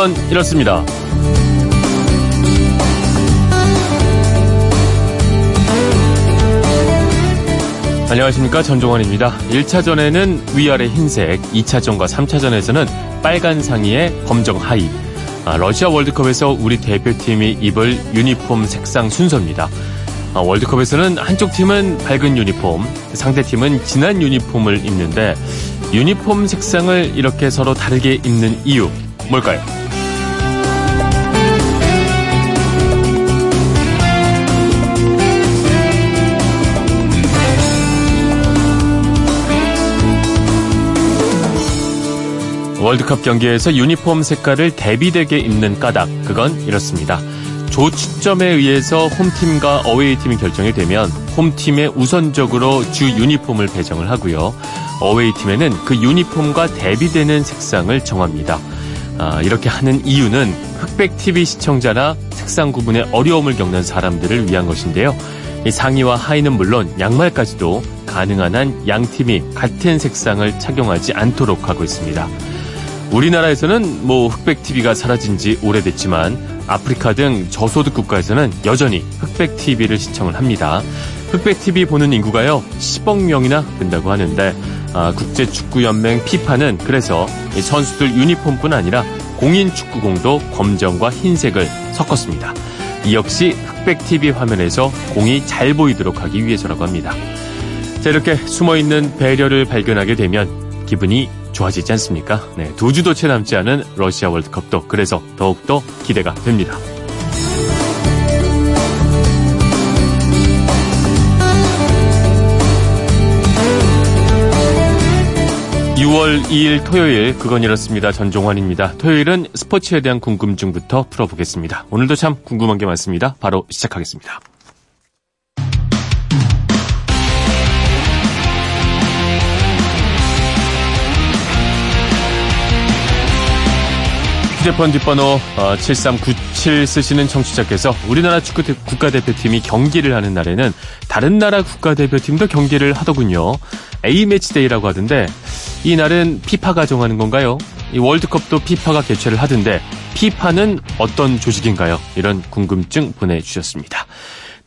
그건 이렇습니다. 안녕하십니까 전종환입니다. 1차전에는 위아래 흰색, 2차전과 3차전에서는 빨간 상의에 검정 하의. 아, 러시아 월드컵에서 우리 대표팀이 입을 유니폼 색상 순서입니다. 아, 월드컵에서는 한쪽 팀은 밝은 유니폼, 상대 팀은 진한 유니폼을 입는데 유니폼 색상을 이렇게 서로 다르게 입는 이유 뭘까요? 월드컵 경기에서 유니폼 색깔을 대비되게 입는 까닭, 그건 이렇습니다. 조추점에 의해서 홈팀과 어웨이팀이 결정이 되면 홈팀에 우선적으로 주 유니폼을 배정을 하고요. 어웨이팀에는 그 유니폼과 대비되는 색상을 정합니다. 아, 이렇게 하는 이유는 흑백 TV 시청자나 색상 구분에 어려움을 겪는 사람들을 위한 것인데요. 상의와 하의는 물론 양말까지도 가능한 한 양팀이 같은 색상을 착용하지 않도록 하고 있습니다. 우리나라에서는 뭐 흑백 TV가 사라진 지 오래됐지만 아프리카 등 저소득 국가에서는 여전히 흑백 TV를 시청을 합니다. 흑백 TV 보는 인구가요 10억 명이나 된다고 하는데 아, 국제축구연맹 피파는 그래서 선수들 유니폼뿐 아니라 공인 축구공도 검정과 흰색을 섞었습니다. 이 역시 흑백 TV 화면에서 공이 잘 보이도록 하기 위해서라고 합니다. 자 이렇게 숨어있는 배려를 발견하게 되면 기분이 좋아지지 않습니까? 네, 두 주도 채 남지 않은 러시아 월드컵도 그래서 더욱더 기대가 됩니다. 6월 2일 토요일 그건 이렇습니다. 전종환입니다. 토요일은 스포츠에 대한 궁금증부터 풀어보겠습니다. 오늘도 참 궁금한 게 많습니다. 바로 시작하겠습니다. 휴대폰 뒷번호 7397 어, 쓰시는 청취자께서 우리나라 축구 국가대표팀이 경기를 하는 날에는 다른 나라 국가대표팀도 경기를 하더군요. A매치데이라고 하던데 이 날은 피파가 정하는 건가요? 이 월드컵도 피파가 개최를 하던데 피파는 어떤 조직인가요? 이런 궁금증 보내주셨습니다.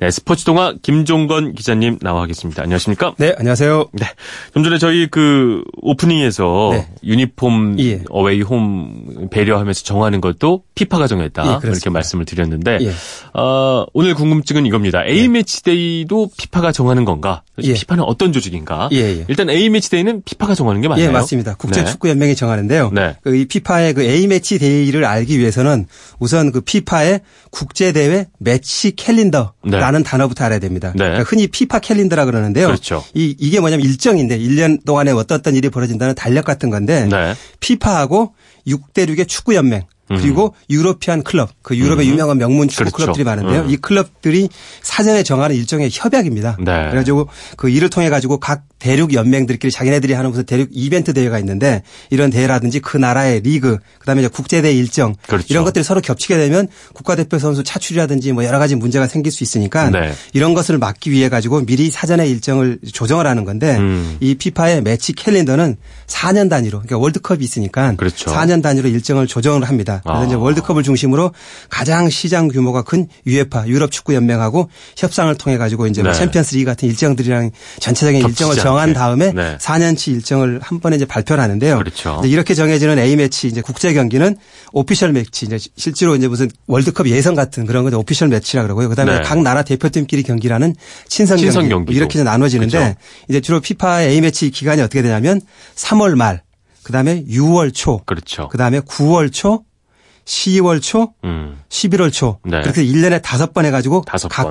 네, 스포츠 동화 김종건 기자님 나와 계십니다. 안녕하십니까? 네, 안녕하세요. 네. 좀 전에 저희 그 오프닝에서 네. 유니폼 예. 어웨이 홈 배려하면서 정하는 것도 피파가 정했다. 예, 이렇게 말씀을 드렸는데 예. 어, 오늘 궁금증은 이겁니다. A 매치 데이도 피파가 정하는 건가? 예. 피파는 어떤 조직인가? 예, 예. 일단 A 매치 데이는 피파가 정하는 게 맞나요? 예, 맞습니다. 국제 축구 연맹이 정하는데요. 네. 그 이 피파의 그 A 매치 데이를 알기 위해서는 우선 그 피파의 국제 대회 match calendar 네. 라는 단어부터 알아야 됩니다. 네. 그러니까 흔히 피파 calendar라 그러는데요. 그렇죠. 이, 이게 뭐냐면 일정인데 1년 동안에 어떤 어떤 일이 벌어진다는 달력 같은 건데 네. 피파하고 6대6의 축구 연맹 그리고 음. 유로피안 클럽, 그 유럽의 음. 유명한 명문 축구 그렇죠. 클럽들이 많은데요. 음. 이 클럽들이 사전에 정하는 일종의 협약입니다. 네. 그래가지고 그 일을 통해 가지고 각 대륙 연맹들끼리 자기네들이 하는 무슨 대륙 이벤트 대회가 있는데 이런 대회라든지 그 나라의 리그, 그다음에 이제 국제대회 일정 그렇죠. 이런 것들이 서로 겹치게 되면 국가대표 선수 차출이라든지 뭐 여러 가지 문제가 생길 수 있으니까 네. 이런 것을 막기 위해 가지고 미리 사전에 일정을 조정을 하는 건데 음. 이 피파의 매치 캘린더는 4년 단위로 그러니까 월드컵이 있으니까 그렇죠. 4년 단위로 일정을 조정을 합니다. 그래서 아. 이제 월드컵을 중심으로 가장 시장 규모가 큰 UEFA 유럽 축구 연맹하고 협상을 통해 가지고 이제 뭐 네. 뭐 챔피언스 리그 같은 일정들이랑 전체적인 일정을 정한 다음에 네. 4년치 일정을 한 번에 이제 발표를 하는데요. 그렇죠. 이렇게 정해지는 A match 이제 국제 경기는 official match 이제 실제로 이제 무슨 월드컵 예선 같은 그런 건데 official match라 그러고요. 그다음에 네. 각 나라 대표팀끼리 경기라는 친선, 친선 경기 이렇게 나눠지는데 그렇죠. 이제 주로 피파 A 매치 기간이 어떻게 되냐면 3월 말 그다음에 6월 초 그렇죠. 그다음에 9월 초 10월 초, 음. 11월 초. 네. 그렇게 1년에 다섯 번 해가지고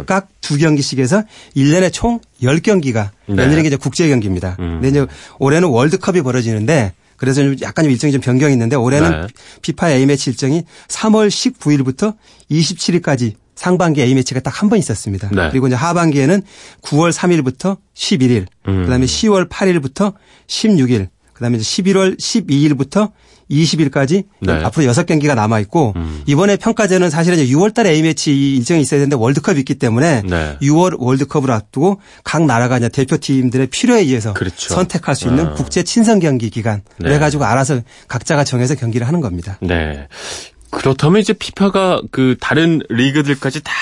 각각 두 경기씩 해서 1년에 총 10경기가 네. 게 이제 국제 경기입니다. 음. 근데 이제 올해는 월드컵이 벌어지는데 그래서 약간 좀 일정이 좀 변경이 있는데 올해는 네. 피파 A매치 일정이 3월 19일부터 27일까지 상반기 A매치가 딱 한 번 있었습니다. 네. 그리고 이제 하반기에는 9월 3일부터 11일, 음. 그다음에 10월 8일부터 16일, 그다음에 이제 11월 12일부터 20일까지 네. 앞으로 6경기가 남아 있고 음. 이번에 평가제는 사실은 이제 6월 달에 A매치 일정이 있어야 되는데 월드컵이 있기 때문에 네. 6월 월드컵을 앞두고 각 나라가 이제 대표팀들의 필요에 의해서 그렇죠. 선택할 수 있는 어. 국제 친선 경기 기간 네. 그래 가지고 알아서 각자가 정해서 경기를 하는 겁니다. 네. 그렇다면 이제 피파가 그 다른 리그들까지 다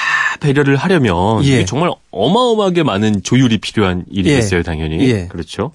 배려를 하려면 예. 정말 어마어마하게 많은 조율이 필요한 일이겠어요, 예. 당연히. 예. 그렇죠.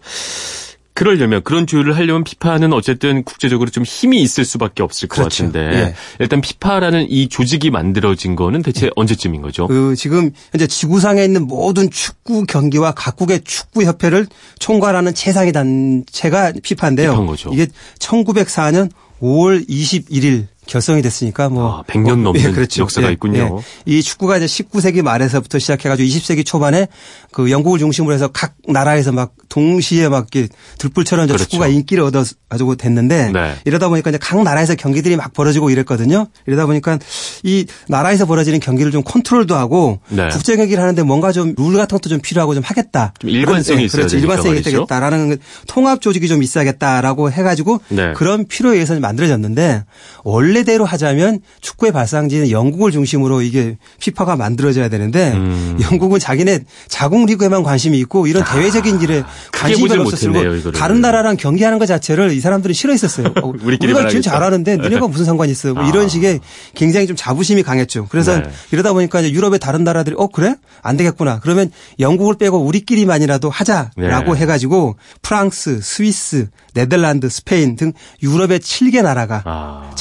그러려면 그런 조율을 하려면 피파는 어쨌든 국제적으로 좀 힘이 있을 수밖에 없을 것 그렇죠. 같은데 예. 일단 피파라는 이 조직이 만들어진 거는 대체 예. 언제쯤인 거죠? 그 지금 현재 지구상에 있는 모든 축구 경기와 각국의 축구 협회를 총괄하는 최상위 단체가 피파인데요. 이게 1904년 5월 21일 결성이 됐으니까 뭐 아, 100년 넘는 예, 그렇죠. 역사가 예, 있군요. 예. 이 축구가 이제 19세기 말에서부터 시작해가지고 20세기 초반에 그 영국을 중심으로 해서 각 나라에서 막 동시에 막 이렇게 들불처럼 그렇죠. 축구가 인기를 얻어가지고 됐는데 네. 이러다 보니까 이제 각 나라에서 경기들이 막 벌어지고 이랬거든요. 이러다 보니까 이 나라에서 벌어지는 경기를 좀 컨트롤도 하고 네. 국제 경기를 하는데 뭔가 좀 룰 같은 것도 좀 필요하고 좀 하겠다. 좀 일관성이 네, 있어야 그렇죠. 일관성이 있겠다라는 통합 조직이 좀 있어야겠다라고 해가지고 네. 그런 필요에 의해서 만들어졌는데 원래 원래대로 하자면 축구의 발상지는 영국을 중심으로 이게 피파가 만들어져야 되는데 음. 영국은 자기네 자국 리그에만 관심이 있고 이런 아, 대외적인 일에 관심이 별로 없었고 다른 나라랑 경기하는 것 자체를 이 사람들이 싫어했었어요. 어, 우리가 지금 잘하는데 너네가 무슨 상관이 있어? 뭐 이런 아. 식의 굉장히 좀 자부심이 강했죠. 그래서 네. 이러다 보니까 유럽의 다른 나라들이 어 그래 안 되겠구나. 그러면 영국을 빼고 우리끼리만이라도 하자라고 네. 해가지고 프랑스, 스위스, 네덜란드, 스페인 등 유럽의 7개 나라가 아.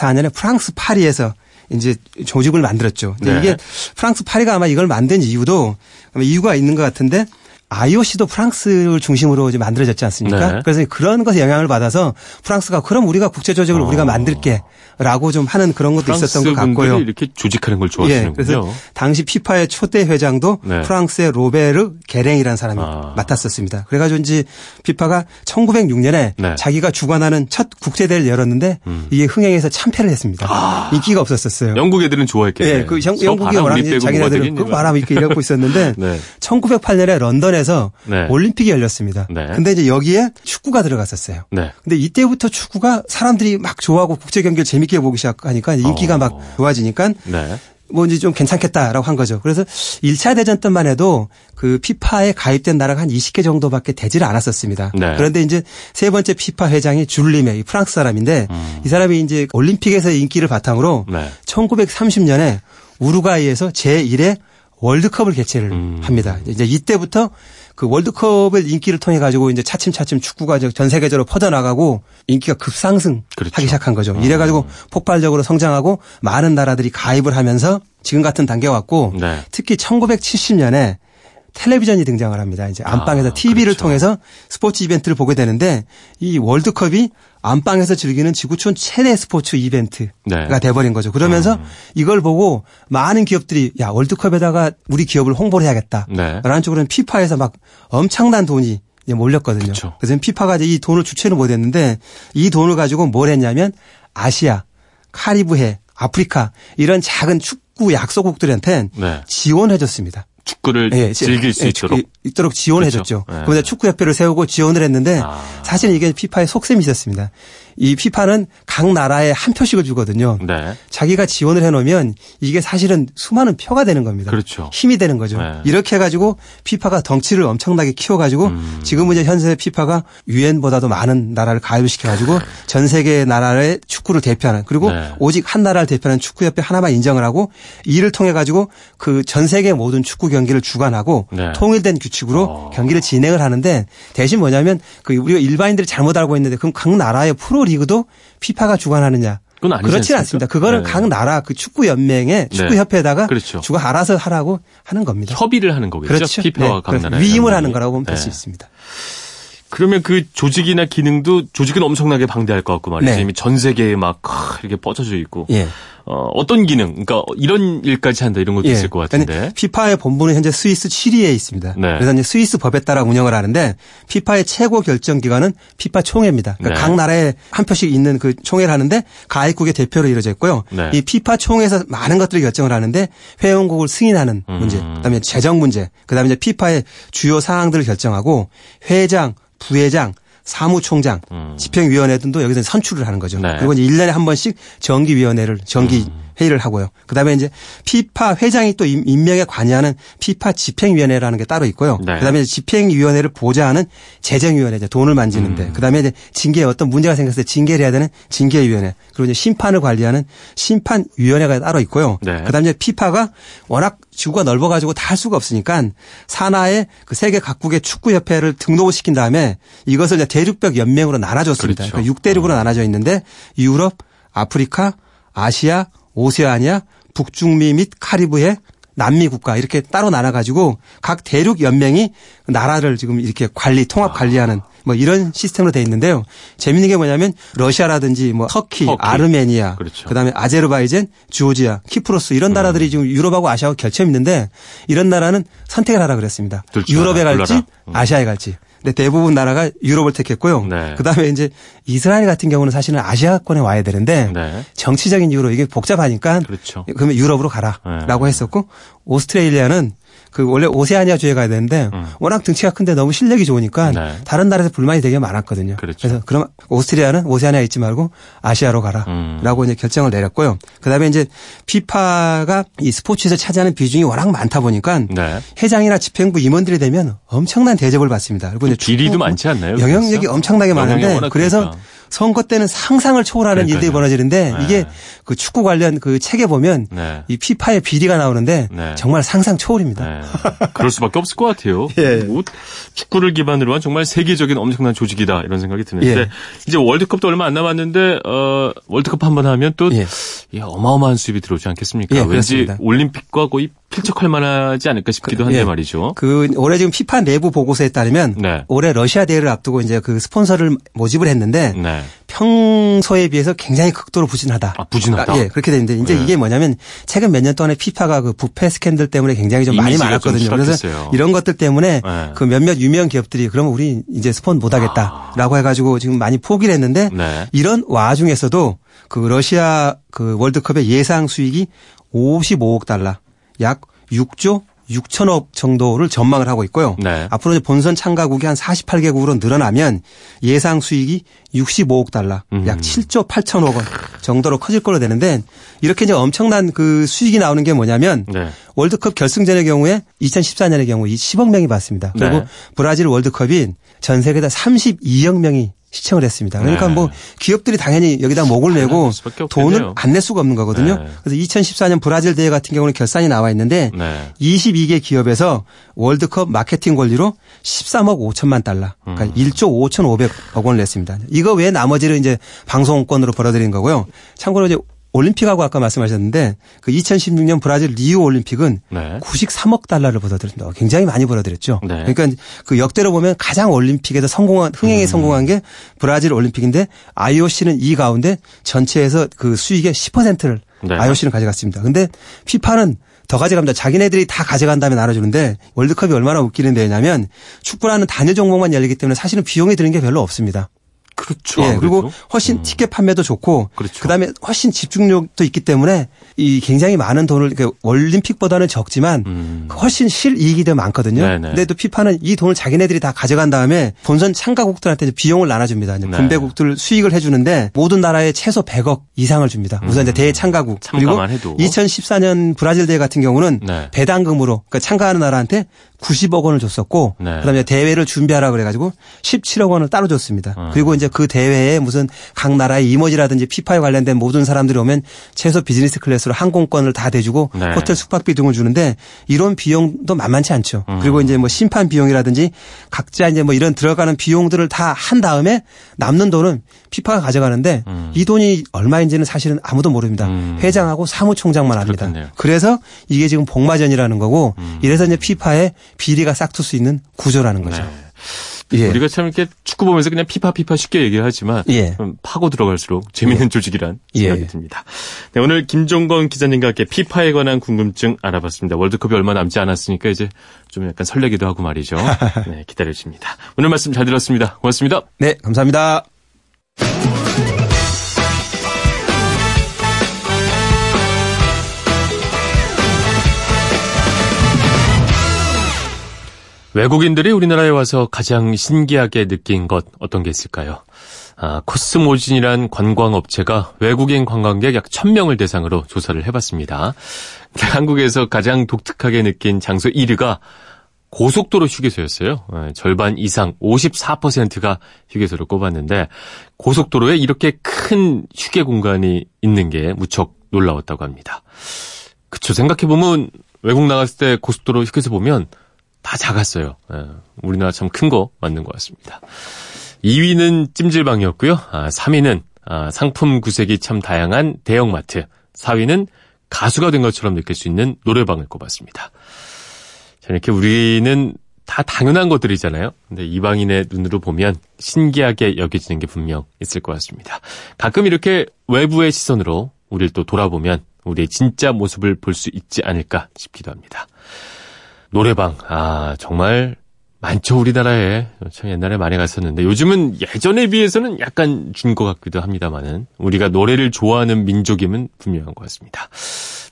1904년에 프랑스 파리에서 이제 조직을 만들었죠. 근데 네. 이게 프랑스 파리가 아마 이걸 만든 이유도 아마 이유가 있는 것 같은데 IOC도 프랑스를 중심으로 이제 만들어졌지 않습니까? 네. 그래서 그런 것에 영향을 받아서 프랑스가 그럼 우리가 국제 조직을 어. 우리가 만들게라고 좀 하는 그런 것도 있었던 것 같고요. 이렇게 조직하는 걸 좋아하시는군요. 예, 그래서 당시 피파의 초대 회장도 네. 프랑스의 로베르 게랭이라는 사람이 아. 맡았었습니다. 그래가지고 이제 피파가 1906년에 네. 자기가 주관하는 첫 국제 대회를 열었는데 음. 이게 흥행해서 참패를 했습니다. 아. 인기가 없었었어요. 영국 애들은 좋아했겠네요. 예, 그 영국이 워낙 자기네들은 그 바람 이렇게 이러고 있었는데 1908년에 런던에 일본에서 네. 올림픽이 열렸습니다. 네. 근데 이제 여기에 축구가 들어갔었어요. 네. 근데 이때부터 축구가 사람들이 막 좋아하고 국제 경기를 재밌게 보기 시작하니까 인기가 어. 막 좋아지니까 네. 뭐 이제 좀 괜찮겠다라고 한 거죠. 그래서 1차 대전 때만 해도 그 피파에 가입된 나라가 한 20개 정도밖에 되지를 않았었습니다. 네. 그런데 이제 세 번째 피파 회장이 줄리메 프랑스 사람인데 음. 이 사람이 이제 올림픽에서 인기를 바탕으로 네. 1930년에 우루과이에서 제1의 월드컵을 개최를 음. 합니다. 이제 이때부터 그 월드컵을 인기를 통해 가지고 이제 차츰차츰 축구가 전 세계적으로 퍼져나가고 인기가 급상승하기 그렇죠. 시작한 거죠. 이래 가지고 음. 폭발적으로 성장하고 많은 나라들이 가입을 하면서 지금 같은 단계가 왔고 네. 특히 1970년에 텔레비전이 등장을 합니다. 이제 안방에서 아, TV를 그렇죠. 통해서 스포츠 이벤트를 보게 되는데 이 월드컵이 안방에서 즐기는 지구촌 최대 스포츠 이벤트가 네. 돼버린 거죠. 그러면서 음. 이걸 보고 많은 기업들이 야 월드컵에다가 우리 기업을 홍보를 해야겠다. 네. 라는 쪽으로는 피파에서 막 엄청난 돈이 몰렸거든요. 그쵸. 그래서 피파가 이 돈을 주체를 못했는데 이 돈을 가지고 뭘 했냐면 아시아, 카리브해, 아프리카 이런 작은 축구 약소국들한테 네. 지원해줬습니다. 축구를 네, 즐길 수 네, 있도록 있도록 지원해 줬죠. 그렇죠. 네. 그러다 축구협회를 세우고 지원을 했는데 아. 사실 이게 피파의 속셈이 있었습니다. 이 피파는 각 나라에 한 표씩을 주거든요. 네. 자기가 지원을 해놓으면 이게 사실은 수많은 표가 되는 겁니다. 그렇죠. 힘이 되는 거죠. 네. 이렇게 해가지고 피파가 덩치를 엄청나게 키워가지고 음. 지금은 이제 현재 피파가 유엔보다도 많은 나라를 가입 시켜가지고 전 세계 나라의 축구를 대표하는 그리고 네. 오직 한 나라를 대표하는 축구협회 하나만 인정을 하고 이를 통해 가지고 그 전 세계 모든 축구 경기를 주관하고 네. 통일된 규칙으로 어. 경기를 진행을 하는데 대신 뭐냐면 그 우리가 일반인들이 잘못 알고 있는데 그럼 각 나라의 프로 리그도 피파가 주관하느냐? 그건 아니지 그렇지 않습니다. 그거는 네. 각 나라 그 축구 연맹의 네. 축구 협회에다가 그렇죠. 주가 알아서 하라고 하는 겁니다. 협의를 하는 거겠죠. 그렇죠. 피파와 네. 각 나라 위임을 하는 거라고 보면 될수 네. 있습니다. 그러면 그 조직이나 기능도 조직은 엄청나게 방대할 것 같고 말이죠. 네. 이미 전 세계에 막 이렇게 뻗어져 있고. 예. 어, 어떤 기능, 그러니까 이런 일까지 한다 이런 것도 예. 있을 것 같은데. 피파의 본부는 현재 스위스 7위에 있습니다. 네. 그래서 이제 스위스 법에 따라 운영을 하는데 피파의 최고 결정 기관은 피파 총회입니다. 그러니까 네. 각 나라에 한 표씩 있는 그 총회를 하는데 가입국의 대표로 이루어져 있고요. 네. 이 피파 총회에서 많은 것들을 결정을 하는데 회원국을 승인하는 문제, 음. 그다음에 재정 문제, 그다음에 이제 피파의 주요 사항들을 결정하고 회장, 부회장, 사무총장, 음. 집행위원회 등도 여기서 선출을 하는 거죠. 네. 그리고 이제 1년에 한 번씩 정기위원회를 정기 음. 회의를 하고요. 그다음에 이제 피파 회장이 또 임명에 관여하는 피파 집행위원회라는 게 따로 있고요. 네. 그다음에 집행위원회를 보좌하는 재정위원회 이제 돈을 만지는데 음. 그다음에 이제 징계에 어떤 문제가 생겼을 때 징계를 해야 되는 징계위원회 그리고 이제 심판을 관리하는 심판위원회가 따로 있고요. 네. 그다음에 이제 피파가 워낙 지구가 넓어가지고 다 할 수가 없으니까 산하의 그 세계 각국의 축구협회를 등록을 시킨 다음에 이것을 이제 대륙벽 연맹으로 나눠줬습니다. 그렇죠. 그러니까 6대륙으로 음. 나눠져 있는데 유럽, 아프리카, 아시아, 오세아니아, 북중미 및 카리브해 남미 국가 이렇게 따로 나눠 가지고 각 대륙 연맹이 나라를 지금 이렇게 관리 통합 관리하는 뭐 이런 시스템으로 돼 있는데요. 재밌는 게 뭐냐면 러시아라든지 뭐 터키, 터키. 아르메니아, 그렇죠. 그다음에 아제르바이젠, 주오지아, 키프로스 이런 음. 나라들이 음. 지금 유럽하고 아시아하고 결점 있는데 이런 나라는 선택을 하라 그랬습니다. 유럽에 갈지 음. 아시아에 갈지. 근데 대부분 나라가 유럽을 택했고요. 네. 그다음에 이제 이스라엘 같은 경우는 사실은 아시아권에 와야 되는데 네. 정치적인 이유로 이게 복잡하니까 그렇죠. 그러면 유럽으로 가라라고 네. 했었고 오스트레일리아는 그 원래 오세아니아 주에 가야 되는데 음. 워낙 등치가 큰데 너무 실력이 좋으니까 네. 다른 나라에서 불만이 되게 많았거든요. 그렇죠. 그래서 그럼 오스트리아는 오세아니아 있지 말고 아시아로 가라라고 음. 이제 결정을 내렸고요. 그다음에 이제 피파가 이 스포츠에서 차지하는 비중이 워낙 많다 보니까 네. 회장이나 집행부 임원들이 되면 엄청난 대접을 받습니다. 그리고 이제 비리도 많지 않나요? 영향력이 엄청나게 많은데 그래서 선거 때는 상상을 초월하는 그러니까요. 일들이 벌어지는데 네. 이게 그 축구 관련 그 책에 보면 네. 이 피파의 비리가 나오는데 네. 정말 상상 초월입니다. 네. 그럴 수밖에 없을 것 같아요. 예. 뭐 축구를 기반으로 한 정말 세계적인 엄청난 조직이다 이런 생각이 드는데 예. 이제 월드컵도 얼마 안 남았는데 어, 월드컵 한 번 하면 또 예. 어마어마한 수입이 들어오지 않겠습니까? 예, 왠지 그렇습니다. 올림픽과 거의 필적할 만하지 않을까 싶기도 한데 예. 말이죠. 그 올해 지금 피파 내부 보고서에 따르면 네. 올해 러시아 대회를 앞두고 이제 그 스폰서를 모집을 했는데 네. 평소에 비해서 굉장히 극도로 부진하다. 아, 부진하다. 아, 예, 그렇게 되는데 이제 네. 이게 뭐냐면 최근 몇 년 동안에 피파가 그 부패 스캔들 때문에 굉장히 좀 많이 많았거든요. 그래서 이런 것들 때문에 네. 그 몇몇 유명 기업들이 그러면 우리 이제 스폰 못 하겠다라고 아. 해 가지고 지금 많이 포기를 했는데 네. 이런 와중에서도 그 러시아 그 월드컵의 예상 수익이 55억 달러 약 6조 6천억 정도를 전망을 하고 있고요. 네. 앞으로 이제 본선 참가국이 한 48개국으로 늘어나면 예상 수익이 65억 달러, 음. 약 7조 8천억 원 정도로 커질 걸로 되는데 이렇게 이제 엄청난 그 수익이 나오는 게 뭐냐면 네. 월드컵 결승전의 경우에 2014년의 경우 이 10억 명이 봤습니다. 그리고 네. 브라질 월드컵이 전 세계 다 32억 명이 시청을 했습니다. 그러니까 네. 뭐 기업들이 당연히 여기다 목을 내고 돈을 안 낼 수가 없는 거거든요. 네. 그래서 2014년 브라질 대회 같은 경우는 결산이 나와 있는데 네. 22개 기업에서 월드컵 마케팅 권리로 13억 5천만 달러, 그러니까 음. 1조 5,500억 원을 냈습니다. 이거 외에 나머지를 이제 방송권으로 벌어들인 거고요. 참고로 이제 올림픽하고 아까 말씀하셨는데 그 2016년 브라질 리우 올림픽은 네. 93억 달러를 벌어들인다. 굉장히 많이 벌어들였죠. 네. 그러니까 그 역대로 보면 가장 올림픽에서 성공한 흥행에 음. 성공한 게 브라질 올림픽인데 IOC는 이 가운데 전체에서 그 수익의 10%를 네. IOC는 가져갔습니다. 근데 피파는 더 가져갑니다. 자기네들이 다 가져간 다음에 나눠주는데 월드컵이 얼마나 웃기는 데냐면 축구라는 단일 종목만 열리기 때문에 사실은 비용이 드는 게 별로 없습니다. 그렇죠. 예, 그리고 훨씬 음. 티켓 판매도 좋고 그렇죠. 그다음에 훨씬 집중력도 있기 때문에 이 굉장히 많은 돈을 그러니까 올림픽보다는 적지만 음. 훨씬 실이익이 더 많거든요. 네네. 근데 또 피파는 이 돈을 자기네들이 다 가져간 다음에 본선 참가국들한테 비용을 나눠줍니다. 네. 분배국들 수익을 해주는데 모든 나라에 최소 100억 이상을 줍니다. 우선 음. 이제 대회 참가국 그리고 해도. 2014년 브라질 대회 같은 경우는 네. 배당금으로 그러니까 참가하는 나라한테 90억 원을 줬었고 네. 그다음에 대회를 준비하라 그래가지고 17억 원을 따로 줬습니다. 음. 그리고 이제 그 대회에 무슨 각 나라의 이모지라든지 피파에 관련된 모든 사람들이 오면 최소 비즈니스 클래스로 항공권을 다 대주고 네. 호텔 숙박비 등을 주는데 이런 비용도 만만치 않죠. 음. 그리고 이제 뭐 심판 비용이라든지 각자 이제 뭐 이런 들어가는 비용들을 다 한 다음에 남는 돈은 피파가 가져가는데 음. 이 돈이 얼마인지는 사실은 아무도 모릅니다. 음. 회장하고 사무총장만 합니다. 그렇겠네요. 그래서 이게 지금 복마전이라는 거고 음. 이래서 이제 피파에 비리가 싹틀 수 있는 구조라는 거죠. 네. 예. 우리가 참 이렇게 축구 보면서 그냥 피파 피파 쉽게 얘기를 하지만 예. 파고 들어갈수록 재미있는 예. 조직이란 예. 생각이 듭니다. 네, 오늘 김종건 기자님과 함께 피파에 관한 궁금증 알아봤습니다. 월드컵이 얼마 남지 않았으니까 이제 좀 약간 설레기도 하고 말이죠. 네, 기다려집니다. 오늘 말씀 잘 들었습니다. 고맙습니다. 네, 감사합니다. 외국인들이 우리나라에 와서 가장 신기하게 느낀 것 어떤 게 있을까요? 아, 코스모진이란 관광업체가 외국인 관광객 약 1000명을 대상으로 조사를 해봤습니다. 한국에서 가장 독특하게 느낀 장소 1위가 고속도로 휴게소였어요. 예, 절반 이상 54%가 휴게소를 꼽았는데 고속도로에 이렇게 큰 휴게 공간이 있는 게 무척 놀라웠다고 합니다. 그쵸 생각해 보면 외국 나갔을 때 고속도로 휴게소 보면 다 작았어요. 예, 우리나라 참 큰 거 맞는 것 같습니다. 2위는 찜질방이었고요. 아, 3위는 아, 상품 구색이 참 다양한 대형마트. 4위는 가수가 된 것처럼 느낄 수 있는 노래방을 꼽았습니다. 자, 이렇게 우리는 다 당연한 것들이잖아요. 근데 이방인의 눈으로 보면 신기하게 여겨지는 게 분명 있을 것 같습니다. 가끔 이렇게 외부의 시선으로 우리를 또 돌아보면 우리의 진짜 모습을 볼 수 있지 않을까 싶기도 합니다. 노래방, 아, 정말 많죠, 우리나라에. 참 옛날에 많이 갔었는데, 요즘은 예전에 비해서는 약간 준 것 같기도 합니다만은, 우리가 노래를 좋아하는 민족임은 분명한 것 같습니다.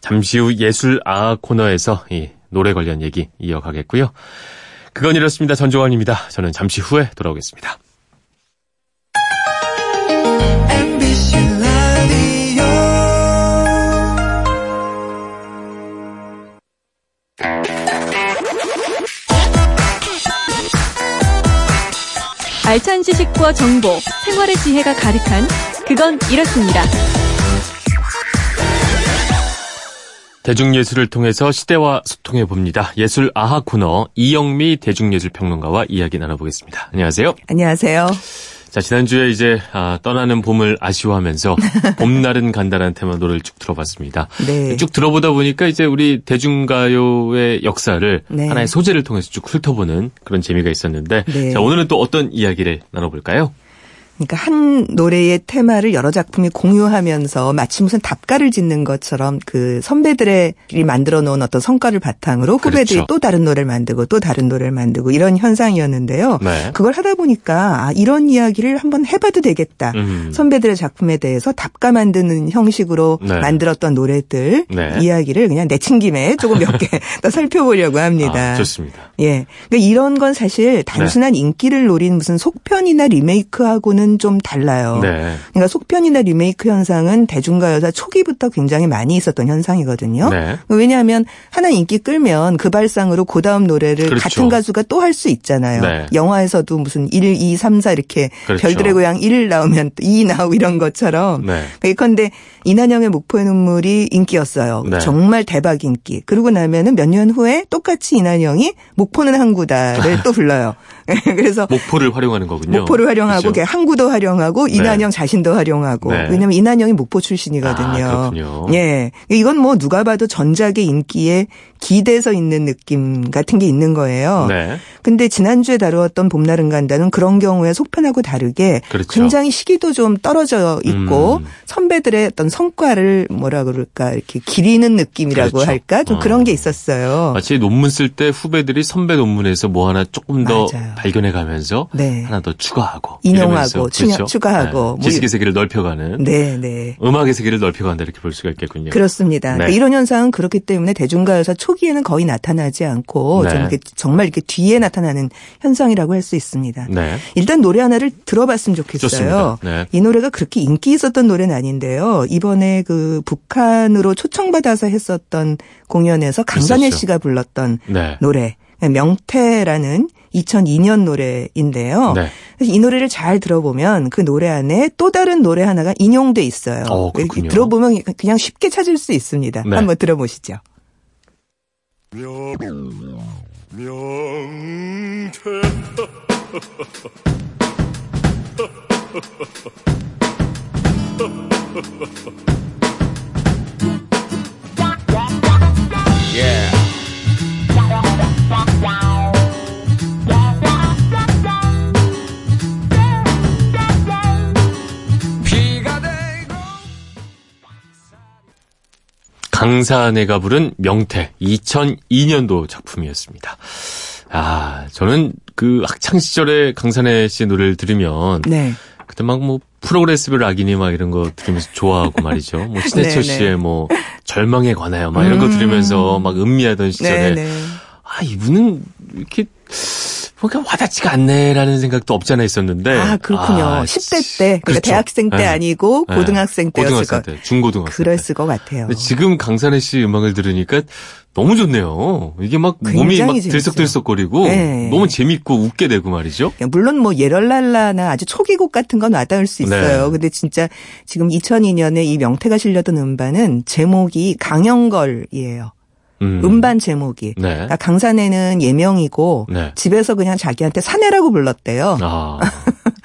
잠시 후 예술 아 코너에서 이 노래 관련 얘기 이어가겠고요. 그건 이렇습니다. 전종환입니다. 저는 잠시 후에 돌아오겠습니다. 알찬 지식과 정보, 생활의 지혜가 가득한 그건 이렇습니다. 대중예술을 통해서 시대와 소통해 봅니다. 예술 아하 코너 이영미 대중예술평론가와 이야기 나눠보겠습니다. 안녕하세요. 안녕하세요. 자, 지난주에 이제 아, 떠나는 봄을 아쉬워하면서 봄날은 간다라는 테마 노래를 쭉 들어봤습니다. 네. 쭉 들어보다 보니까 이제 우리 대중가요의 역사를 네. 하나의 소재를 통해서 쭉 훑어보는 그런 재미가 있었는데 네. 자, 오늘은 또 어떤 이야기를 나눠볼까요? 그러니까 한 노래의 테마를 여러 작품이 공유하면서 마치 무슨 답가를 짓는 것처럼 그 선배들이 만들어 놓은 어떤 성과를 바탕으로 후배들이 그렇죠. 또 다른 노래를 만들고 또 다른 노래를 만들고 이런 현상이었는데요. 네. 그걸 하다 보니까 아, 이런 이야기를 한번 해봐도 되겠다. 음. 선배들의 작품에 대해서 답가 만드는 형식으로 네. 만들었던 노래들 네. 이야기를 그냥 내친 김에 조금 몇 개 더 살펴보려고 합니다. 아, 좋습니다. 예. 그러니까 이런 건 사실 단순한 네. 인기를 노린 무슨 속편이나 리메이크하고는 좀 달라요. 네. 그러니까 속편이나 리메이크 현상은 대중가요사 초기부터 굉장히 많이 있었던 현상이거든요. 네. 왜냐하면 하나 인기 끌면 그 발상으로 그 다음 노래를 그렇죠. 같은 가수가 또 할 수 있잖아요. 네. 영화에서도 무슨 1, 2, 3, 4 이렇게 그렇죠. 별들의 고향 1 나오면 2 나오고 이런 것처럼. 네. 예컨대 이난영의 목포의 눈물이 인기였어요. 네. 정말 대박 인기. 그러고 나면은 몇 년 후에 똑같이 이난영이 목포는 항구다를 또 불러요. 그래서 목포를 활용하는 거군요. 목포를 활용하고 그렇죠. 항구도 활용하고 네. 이난영 네. 자신도 활용하고 네. 왜냐하면 이난영이 목포 출신이거든요. 아, 예, 이건 뭐 누가 봐도 전작의 인기에 기대서 있는 느낌 같은 게 있는 거예요. 네. 근데 지난주에 다루었던 봄날은 간다는 그런 경우에 속편하고 다르게 그렇죠. 굉장히 시기도 좀 떨어져 있고 음. 선배들의 어떤 성과를 뭐라 그럴까 이렇게 기리는 느낌이라고 그렇죠. 할까 좀 어. 그런 게 있었어요. 마치 논문 쓸 때 후배들이 선배 논문에서 뭐 하나 조금 더 맞아요. 발견해 가면서 네. 하나 더 추가하고 인용하고 그렇죠? 추가하고 네. 뭐 지식의 세계를 넓혀가는 네, 네. 음악의 세계를 넓혀간다 이렇게 볼 수가 있겠군요. 그렇습니다. 네. 그러니까 이런 현상은 그렇기 때문에 대중가요사 초기에는 거의 나타나지 않고 네. 좀 이렇게 정말 이렇게 뒤에 나타나는 현상이라고 할 수 있습니다. 네. 일단 노래 하나를 들어봤으면 좋겠어요. 네. 이 노래가 그렇게 인기 있었던 노래는 아닌데요. 이번에 그 북한으로 초청받아서 했었던 공연에서 강산혜 씨가 불렀던 네. 노래 명태라는 2002년 노래인데요. 네. 이 노래를 잘 들어보면 그 노래 안에 또 다른 노래 하나가 인용돼 있어요. 어, 들어보면 그냥 쉽게 찾을 수 있습니다. 네. 한번 들어보시죠. 명, 명태 강산애가 부른 명태 2002년도 작품이었습니다. 아, 저는 그 학창 시절에 강산애 씨의 노래를 들으면 네. 그때 막 뭐 프로그레시브 락이니 막 이런 거 들으면서 좋아하고 말이죠. 뭐 신해철 네, 네. 씨의 뭐 절망에 관하여 막 이런 거 음. 들으면서 막 음미하던 시절에 네, 네. 아 이분은 이렇게 뭔가 와닿지가 않네라는 생각도 없잖아 있었는데. 아, 그렇군요. 아, 10대 때, 그러니까 그렇죠. 대학생 때 네. 아니고 네. 고등학생 때였을 고등학생 때, 중고등학생 그랬을 때. 것 같아요. 지금 강산혜 씨 음악을 들으니까 너무 좋네요. 이게 막 몸이 막 들썩들썩거리고 네. 너무 재밌고 웃게 되고 말이죠. 물론 뭐 예럴랄라나 아주 초기곡 같은 건 와닿을 수 있어요. 네. 근데 진짜 지금 2002년에 이 명태가 실렸던 음반은 제목이 강영걸이에요. 음. 반 제목이. 네. 그러니까 강산에는 예명이고 네. 집에서 그냥 자기한테 사내라고 불렀대요. 아,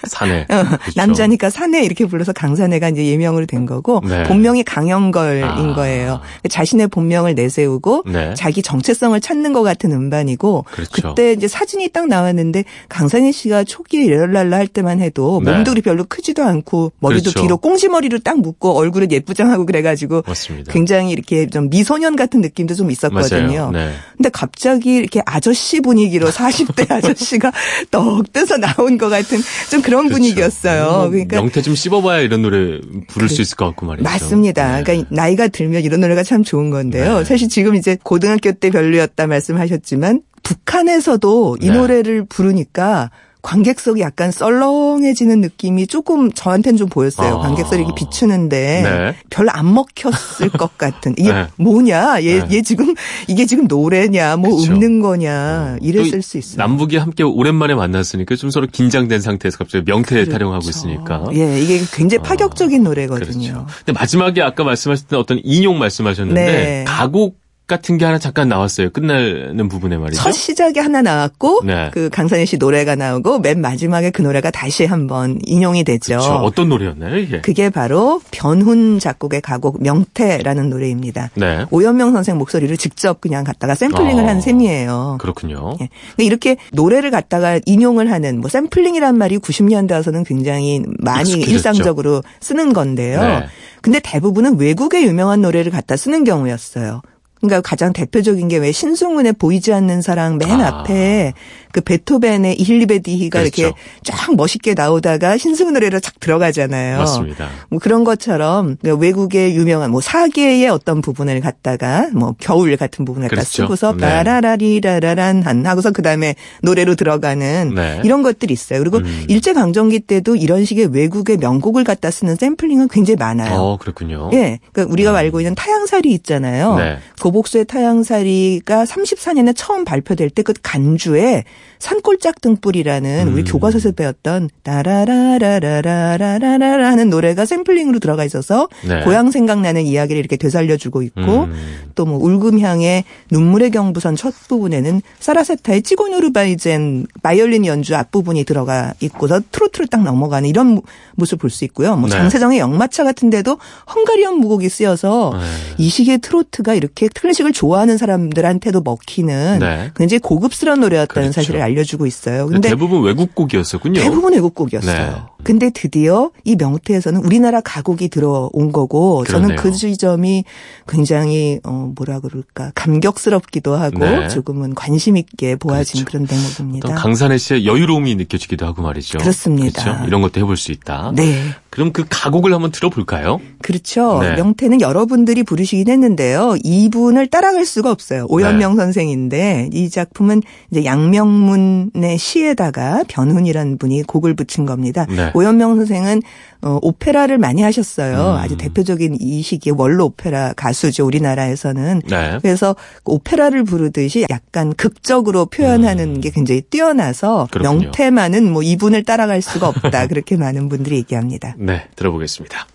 사내. 어, 남자니까 사내 이렇게 불러서 강산에가 이제 예명으로 된 거고 네. 본명이 강영걸인 아. 거예요. 자신의 본명을 내세우고 네. 자기 정체성을 찾는 것 같은 음반이고 그렇죠. 그때 이제 사진이 딱 나왔는데 강산에 씨가 초기에 이럴랄라 할 때만 해도 네. 몸도 별로 크지도 않고 머리도 그렇죠. 뒤로 꽁시머리로 딱 묶고 얼굴은 예쁘장하고 그래가지고 맞습니다. 굉장히 이렇게 좀 미소년 같은 느낌도 좀 있. 있었거든요. 네. 근데 갑자기 이렇게 아저씨 분위기로 40대 아저씨가 떡 떠서 나온 것 같은 좀 그런 그렇죠. 분위기였어요. 뭐 그러니까 명태 좀 씹어봐야 이런 노래 부를 그, 수 있을 것 같고 말이죠. 맞습니다. 네. 그러니까 나이가 들면 이런 노래가 참 좋은 건데요. 네. 사실 지금 이제 고등학교 때 별로였다 말씀하셨지만 북한에서도 이 네. 노래를 부르니까 관객석이 약간 썰렁해지는 느낌이 조금 저한테는 좀 보였어요. 아. 관객석이 비추는데 네. 별로 안 먹혔을 것 같은. 이게 네. 뭐냐? 얘, 네. 얘 지금 이게 지금 노래냐? 뭐 그쵸. 읊는 거냐? 어. 이랬을 수 있어요. 남북이 함께 오랜만에 만났으니까 좀 서로 긴장된 상태에서 갑자기 명태 그렇죠. 타령하고 있으니까. 예, 이게 굉장히 아. 파격적인 아. 노래거든요. 그렇죠. 근데 마지막에 아까 말씀하셨던 어떤 인용 말씀하셨는데 네. 가곡 같은 게 하나 잠깐 나왔어요. 끝나는 부분에 말이죠. 첫 시작에 하나 나왔고 네. 그 강산희 씨 노래가 나오고 맨 마지막에 그 노래가 다시 한번 인용이 되죠. 그렇죠. 어떤 노래였나요, 이게? 그게 바로 변훈 작곡의 가곡 명태라는 노래입니다. 네. 오연명 선생 목소리를 직접 그냥 갖다가 샘플링을 어, 한 셈이에요. 그렇군요. 네. 이렇게 노래를 갖다가 인용을 하는 뭐 샘플링이란 말이 90년대 와서는 굉장히 많이 익숙해졌죠. 일상적으로 쓰는 건데요. 네. 근데 대부분은 외국의 유명한 노래를 갖다 쓰는 경우였어요. 그러니까 가장 대표적인 게 왜 신승훈의 보이지 않는 사랑 맨 아. 앞에 그 베토벤의 이힐리베디히가 그렇죠. 이렇게 쫙 멋있게 나오다가 신승훈 노래로 착 들어가잖아요. 맞습니다. 뭐 그런 것처럼 외국의 유명한 뭐 사계의 어떤 부분을 갖다가 뭐 겨울 같은 부분을 갖다 그렇죠. 쓰고서 바라라리라라란 한 하고서 그다음에 노래로 들어가는 네. 이런 것들이 있어요. 그리고 음. 일제 강점기 때도 이런 식의 외국의 명곡을 갖다 쓰는 샘플링은 굉장히 많아요. 어, 그렇군요. 예. 그러니까 우리가 음. 알고 있는 타양살이 있잖아요. 네. 고복수의 타양살이가 34년에 처음 발표될 때 그 간주에 산골짝 등불이라는 음. 우리 교과서에서 배웠던 따라라라라라라라라는 노래가 샘플링으로 들어가 있어서 네. 고향 생각나는 이야기를 이렇게 되살려주고 있고 음. 또뭐 울금향의 눈물의 경부선 첫 부분에는 사라세타의 찌고누르바이젠 바이올린 연주 앞부분이 들어가 있고서 트로트를 딱 넘어가는 이런 모습을 볼수 있고요. 뭐 네. 장세정의 영마차 같은 데도 헝가리언 무곡이 쓰여서 네. 이 시기의 트로트가 이렇게 클래식을 좋아하는 사람들한테도 먹히는 네. 굉장히 고급스러운 노래였다는 그렇죠. 사실 을 알려주고 있어요. 근데 대부분 외국곡이었었군요. 대부분 외국곡이었어요. 네. 근데 드디어 이 명태에서는 우리나라 가곡이 들어온 거고 그러네요. 저는 그 지점이 굉장히 어 뭐라 그럴까 감격스럽기도 하고 네. 조금은 관심 있게 보아진 그렇죠. 그런 대목입니다. 강산의 씨의 여유로움이 느껴지기도 하고 말이죠. 그렇습니다. 그렇죠? 이런 것도 해볼 수 있다. 네. 그럼 그 가곡을 한번 들어볼까요? 그렇죠. 네. 명태는 여러분들이 부르시긴 했는데요. 이분을 따라갈 수가 없어요. 오연명 네. 선생인데 이 작품은 이제 양명문의 시에다가 변훈이라는 분이 곡을 붙인 겁니다. 네. 오연명 선생은 어, 오페라를 많이 하셨어요. 음. 아주 대표적인 이 시기에 원로 오페라 가수죠. 우리나라에서는. 네. 그래서 오페라를 부르듯이 약간 극적으로 표현하는 음. 게 굉장히 뛰어나서 그렇군요. 명태만은 뭐 이분을 따라갈 수가 없다. 그렇게 많은 분들이 얘기합니다. 네, 들어보겠습니다.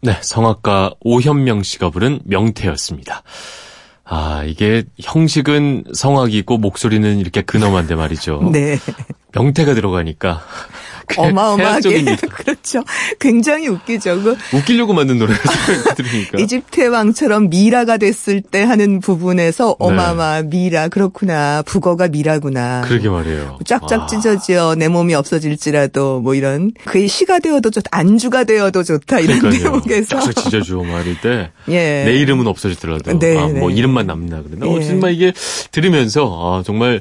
네, 성악가 오현명 씨가 부른 명태였습니다. 아, 이게 형식은 성악이고 목소리는 이렇게 근엄한데 말이죠. 네. 명태가 들어가니까 어마어마하게 그렇죠. 굉장히 웃기죠. 그 웃기려고 만든 노래가 들으니까 이집트의 왕처럼 미라가 됐을 때 하는 부분에서 네. 어마마 미라 그렇구나 북어가 미라구나. 그러게 말이에요. 쫙쫙 아. 찢어져 내 몸이 없어질지라도 뭐 이런 그의 시가 되어도 좋다 안주가 되어도 좋다 이런 그러니까요. 대목에서 쫙쫙 찢어주고 말일 때내 예. 이름은 없어지더라도 네, 아, 뭐 네. 이름만 남나 그러나 예. 어쨌든 이게 들으면서 아, 정말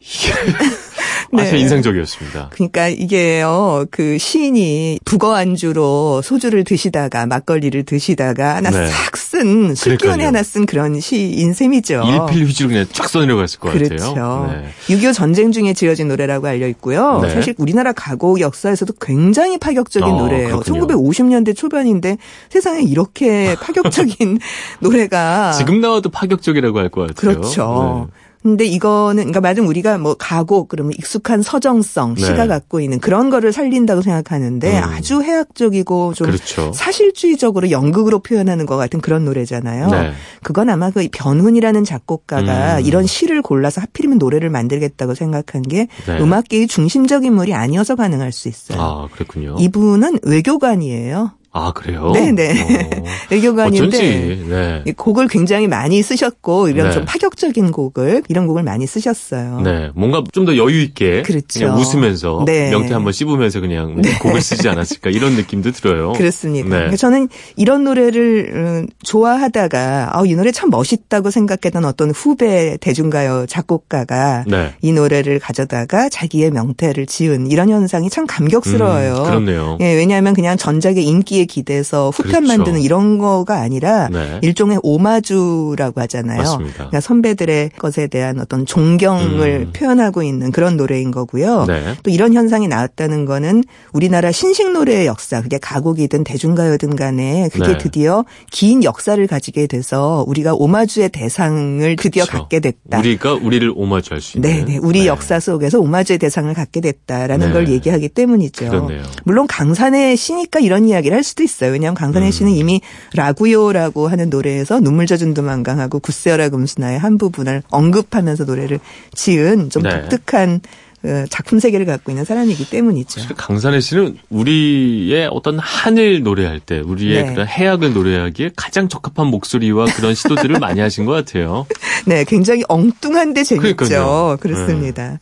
네. 아주 인상적이었습니다. 그러니까 이게요, 그 시인이 북어 안주로 소주를 드시다가 막걸리를 드시다가 하나 네. 싹쓴 술기운에 하나 쓴 그런 시인 셈이죠. 일필휘지로 그냥 쫙 써내려갔을 것 그렇죠. 같아요. 네. 6.25 전쟁 중에 지어진 노래라고 알려 있고요. 네. 사실 우리나라 가곡 역사에서도 굉장히 파격적인 어, 노래예요. 그렇군요. 1950년대 초반인데 세상에 이렇게 파격적인 노래가 지금 나와도 파격적이라고 할 것 같아요. 그렇죠. 네. 근데 이거는 그러니까 맞으면 우리가 뭐 가곡 그러면 익숙한 서정성 네. 시가 갖고 있는 그런 거를 살린다고 생각하는데 음. 아주 해학적이고 좀 그렇죠. 사실주의적으로 연극으로 표현하는 것 같은 그런 노래잖아요. 네. 그건 아마 그 변훈이라는 작곡가가 음. 이런 시를 골라서 하필이면 노래를 만들겠다고 생각한 게 네. 음악계의 중심적 인물이 아니어서 가능할 수 있어요. 아, 그렇군요. 이분은 외교관이에요. 아 그래요? 네네 어. 외교관인데 네. 곡을 굉장히 많이 쓰셨고 이런 네. 좀 파격적인 곡을 이런 곡을 많이 쓰셨어요. 네, 뭔가 좀 더 여유 있게 그렇죠. 그냥 웃으면서 네. 명태 한번 씹으면서 그냥 네. 곡을 쓰지 않았을까 이런 느낌도 들어요. 그렇습니다. 네. 그러니까 저는 이런 노래를 음, 좋아하다가 아, 이 노래 참 멋있다고 생각했던 어떤 후배 대중가요 작곡가가 네. 이 노래를 가져다가 자기의 명태를 지은 이런 현상이 참 감격스러워요. 음, 그렇네요. 예, 왜냐하면 그냥 전작의 인기에 기대서 후편 그렇죠. 만드는 이런 거가 아니라 네. 일종의 오마주라고 하잖아요. 맞습니다. 그러니까 선배들의 것에 대한 어떤 존경을 음. 표현하고 있는 그런 노래인 거고요. 네. 또 이런 현상이 나왔다는 거는 우리나라 신식 노래의 역사, 그게 가곡이든 대중가요든 간에 그게 네. 드디어 긴 역사를 가지게 돼서 우리가 오마주의 대상을 드디어 그렇죠. 갖게 됐다. 우리가 우리를 오마주할 수 있는. 네, 네. 우리 네. 역사 속에서 오마주의 대상을 갖게 됐다라는 네. 걸 얘기하기 때문이죠. 그렇네요. 물론 강산의 시니까 이런 이야기를 할 수도 있어요. 왜냐하면 강산혜 씨는 음. 이미 라구요라고 하는 노래에서 눈물 젖은 두만강하고 굳세어라 금수나의 한 부분을 언급하면서 노래를 지은 좀 네. 독특한 어, 작품 세계를 갖고 있는 사람이기 때문이죠. 강산혜 씨는 우리의 어떤 하늘 노래할 때, 우리의 네. 그런 해악을 노래하기에 가장 적합한 목소리와 그런 시도들을 많이 하신 것 같아요. 네, 굉장히 엉뚱한데 재밌죠. 그러니까요. 그렇습니다. 네.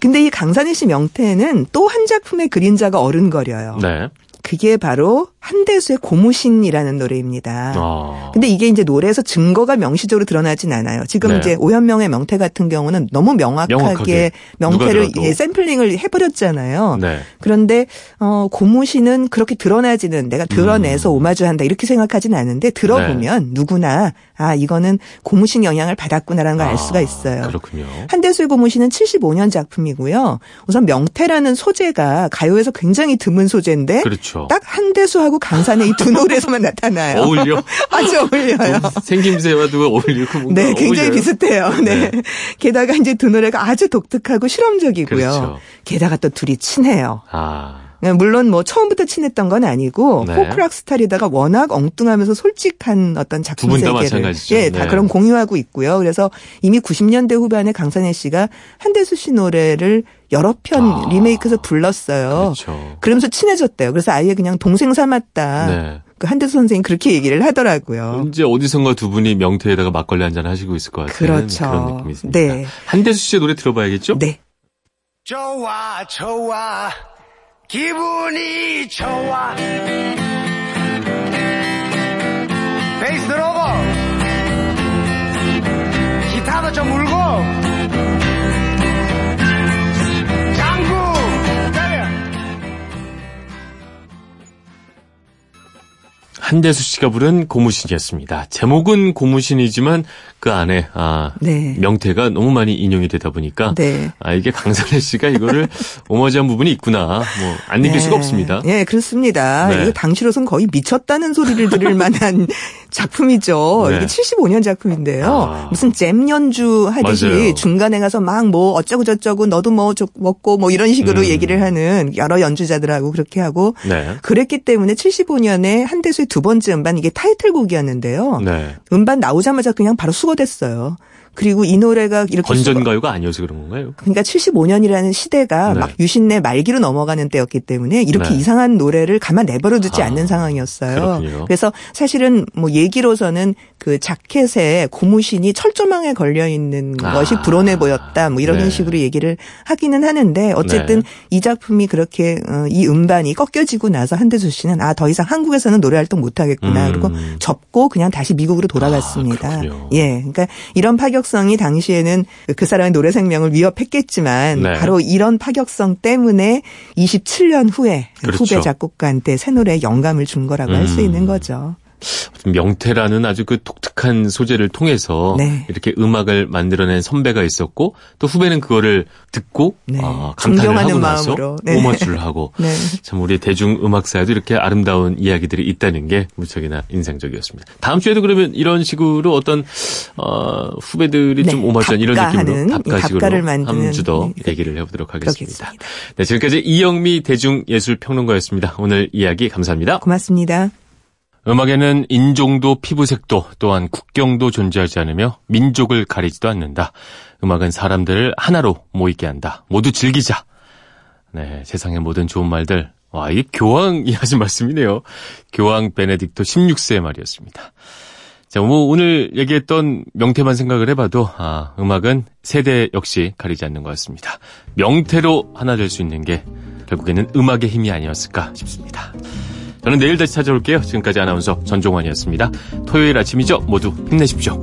근데 이 강산혜 씨 명태는 또 한 작품의 그림자가 어른거려요. 네. 그게 바로 한대수의 고무신이라는 노래입니다. 아. 근데 이게 이제 노래에서 증거가 명시적으로 드러나진 않아요. 지금 네. 이제 오현명의 명태 같은 경우는 너무 명확하게, 명확하게 명태를 예, 샘플링을 해버렸잖아요. 네. 그런데 어, 고무신은 그렇게 드러나지는 내가 드러내서 음. 오마주한다 이렇게 생각하진 않은데 들어보면 네. 누구나 아 이거는 고무신 영향을 받았구나라는 걸알 아, 수가 있어요. 그렇군요. 한대수의 고무신은 75년 작품이고요. 우선 명태라는 소재가 가요에서 굉장히 드문 소재인데 그렇죠. 딱 한대수하고 강산의 이 두 노래에서만 나타나요. 어울려? 아주 어울려요. 생김새와도 어울리고 네, 굉장히 어울려요. 비슷해요. 네. 네. 게다가 이제 두 노래가 아주 독특하고 실험적이고요. 그렇죠. 게다가 또 둘이 친해요. 아. 네, 물론 뭐 처음부터 친했던 건 아니고 네. 포크락 스타일이다가 워낙 엉뚱하면서 솔직한 어떤 작품 세계를 마찬가지죠. 예, 다 네. 그런 공유하고 있고요. 그래서 이미 90년대 후반에 강산혜 씨가 한대수 씨 노래를 여러 편 아, 리메이크해서 불렀어요. 그렇죠. 그러면서 친해졌대요. 그래서 아예 그냥 동생 삼았다. 네. 그 한대수 선생님 그렇게 얘기를 하더라고요. 언제 어디선가 두 분이 명태에다가 막걸리 한 잔 하시고 있을 것 같아요. 그렇죠. 그런 느낌이 있습니다. 네. 한대수 씨의 노래 들어봐야겠죠? 네. 좋아 좋아 기분이 좋아. 베이스 들어오고 기타도 좀 울고 한대수 씨가 부른 고무신이었습니다. 제목은 고무신이지만 그 안에 아 네. 명태가 너무 많이 인용이 되다 보니까 네. 아 이게 강산혜 씨가 이거를 오마주한 부분이 있구나 뭐 안 느낄 네. 수가 없습니다. 예, 그렇습니다. 네. 이거 당시로선 거의 미쳤다는 소리를 들을 만한 작품이죠. 네. 이게 75년 작품인데요. 아. 무슨 잼 연주 하듯이 맞아요. 중간에 가서 막 뭐 어쩌고 저쩌고 너도 뭐 먹고 뭐 이런 식으로 음. 얘기를 하는 여러 연주자들하고 그렇게 하고 네. 그랬기 때문에 75년에 한대수의 두 번째 음반 이게 타이틀곡이었는데요. 네. 음반 나오자마자 그냥 바로 수거됐어요. 그리고 이 노래가 이렇게 건전가요가 아니어서 그런 건가요? 그러니까 75년이라는 시대가 네. 막 유신내 말기로 넘어가는 때였기 때문에 이렇게 네. 이상한 노래를 가만 내버려 두지 아, 않는 상황이었어요. 그렇군요. 그래서 사실은 뭐 얘기로서는 그 자켓에 고무신이 철조망에 걸려 있는 아, 것이 불온해 보였다. 뭐 이런 네. 식으로 얘기를 하기는 하는데 어쨌든 네. 이 작품이 그렇게 어, 이 음반이 꺾여지고 나서 한대수 씨는 아 더 이상 한국에서는 노래 활동 못 하겠구나. 음. 그리고 접고 그냥 다시 미국으로 돌아갔습니다. 아, 예. 그러니까 이런 파격 성이 당시에는 그 사람의 노래 생명을 위협했겠지만 네. 바로 이런 파격성 때문에 27년 후에 그렇죠. 후배 작곡가한테 새 노래에 영감을 준 거라고 음. 할수 있는 거죠. 명태라는 아주 그 독특한 소재를 통해서 네. 이렇게 음악을 만들어낸 선배가 있었고 또 후배는 그거를 듣고 네. 아, 감탄을 하고 나서 네. 오마주를 하고 네. 참 우리 대중 음악사에도 이렇게 아름다운 이야기들이 있다는 게 무척이나 인상적이었습니다. 다음 주에도 그러면 이런 식으로 어떤 어, 후배들이 좀 네. 오마주한 이런 느낌으로 답가식으로 한 주 더 얘기를 해보도록 하겠습니다. 그렇겠습니다. 네, 지금까지 이영미 대중예술평론가였습니다. 오늘 이야기 감사합니다. 고맙습니다. 음악에는 인종도 피부색도 또한 국경도 존재하지 않으며 민족을 가리지도 않는다. 음악은 사람들을 하나로 모이게 한다. 모두 즐기자. 네, 세상의 모든 좋은 말들. 와, 이게 교황이 하신 말씀이네요. 교황 베네딕토 16세의 말이었습니다. 자, 뭐 오늘 얘기했던 명태만 생각을 해봐도 아, 음악은 세대 역시 가리지 않는 것 같습니다. 명태로 하나 될 수 있는 게 결국에는 음악의 힘이 아니었을까 싶습니다. 저는 내일 다시 찾아올게요. 지금까지 아나운서 전종환이었습니다. 토요일 아침이죠. 모두 힘내십시오.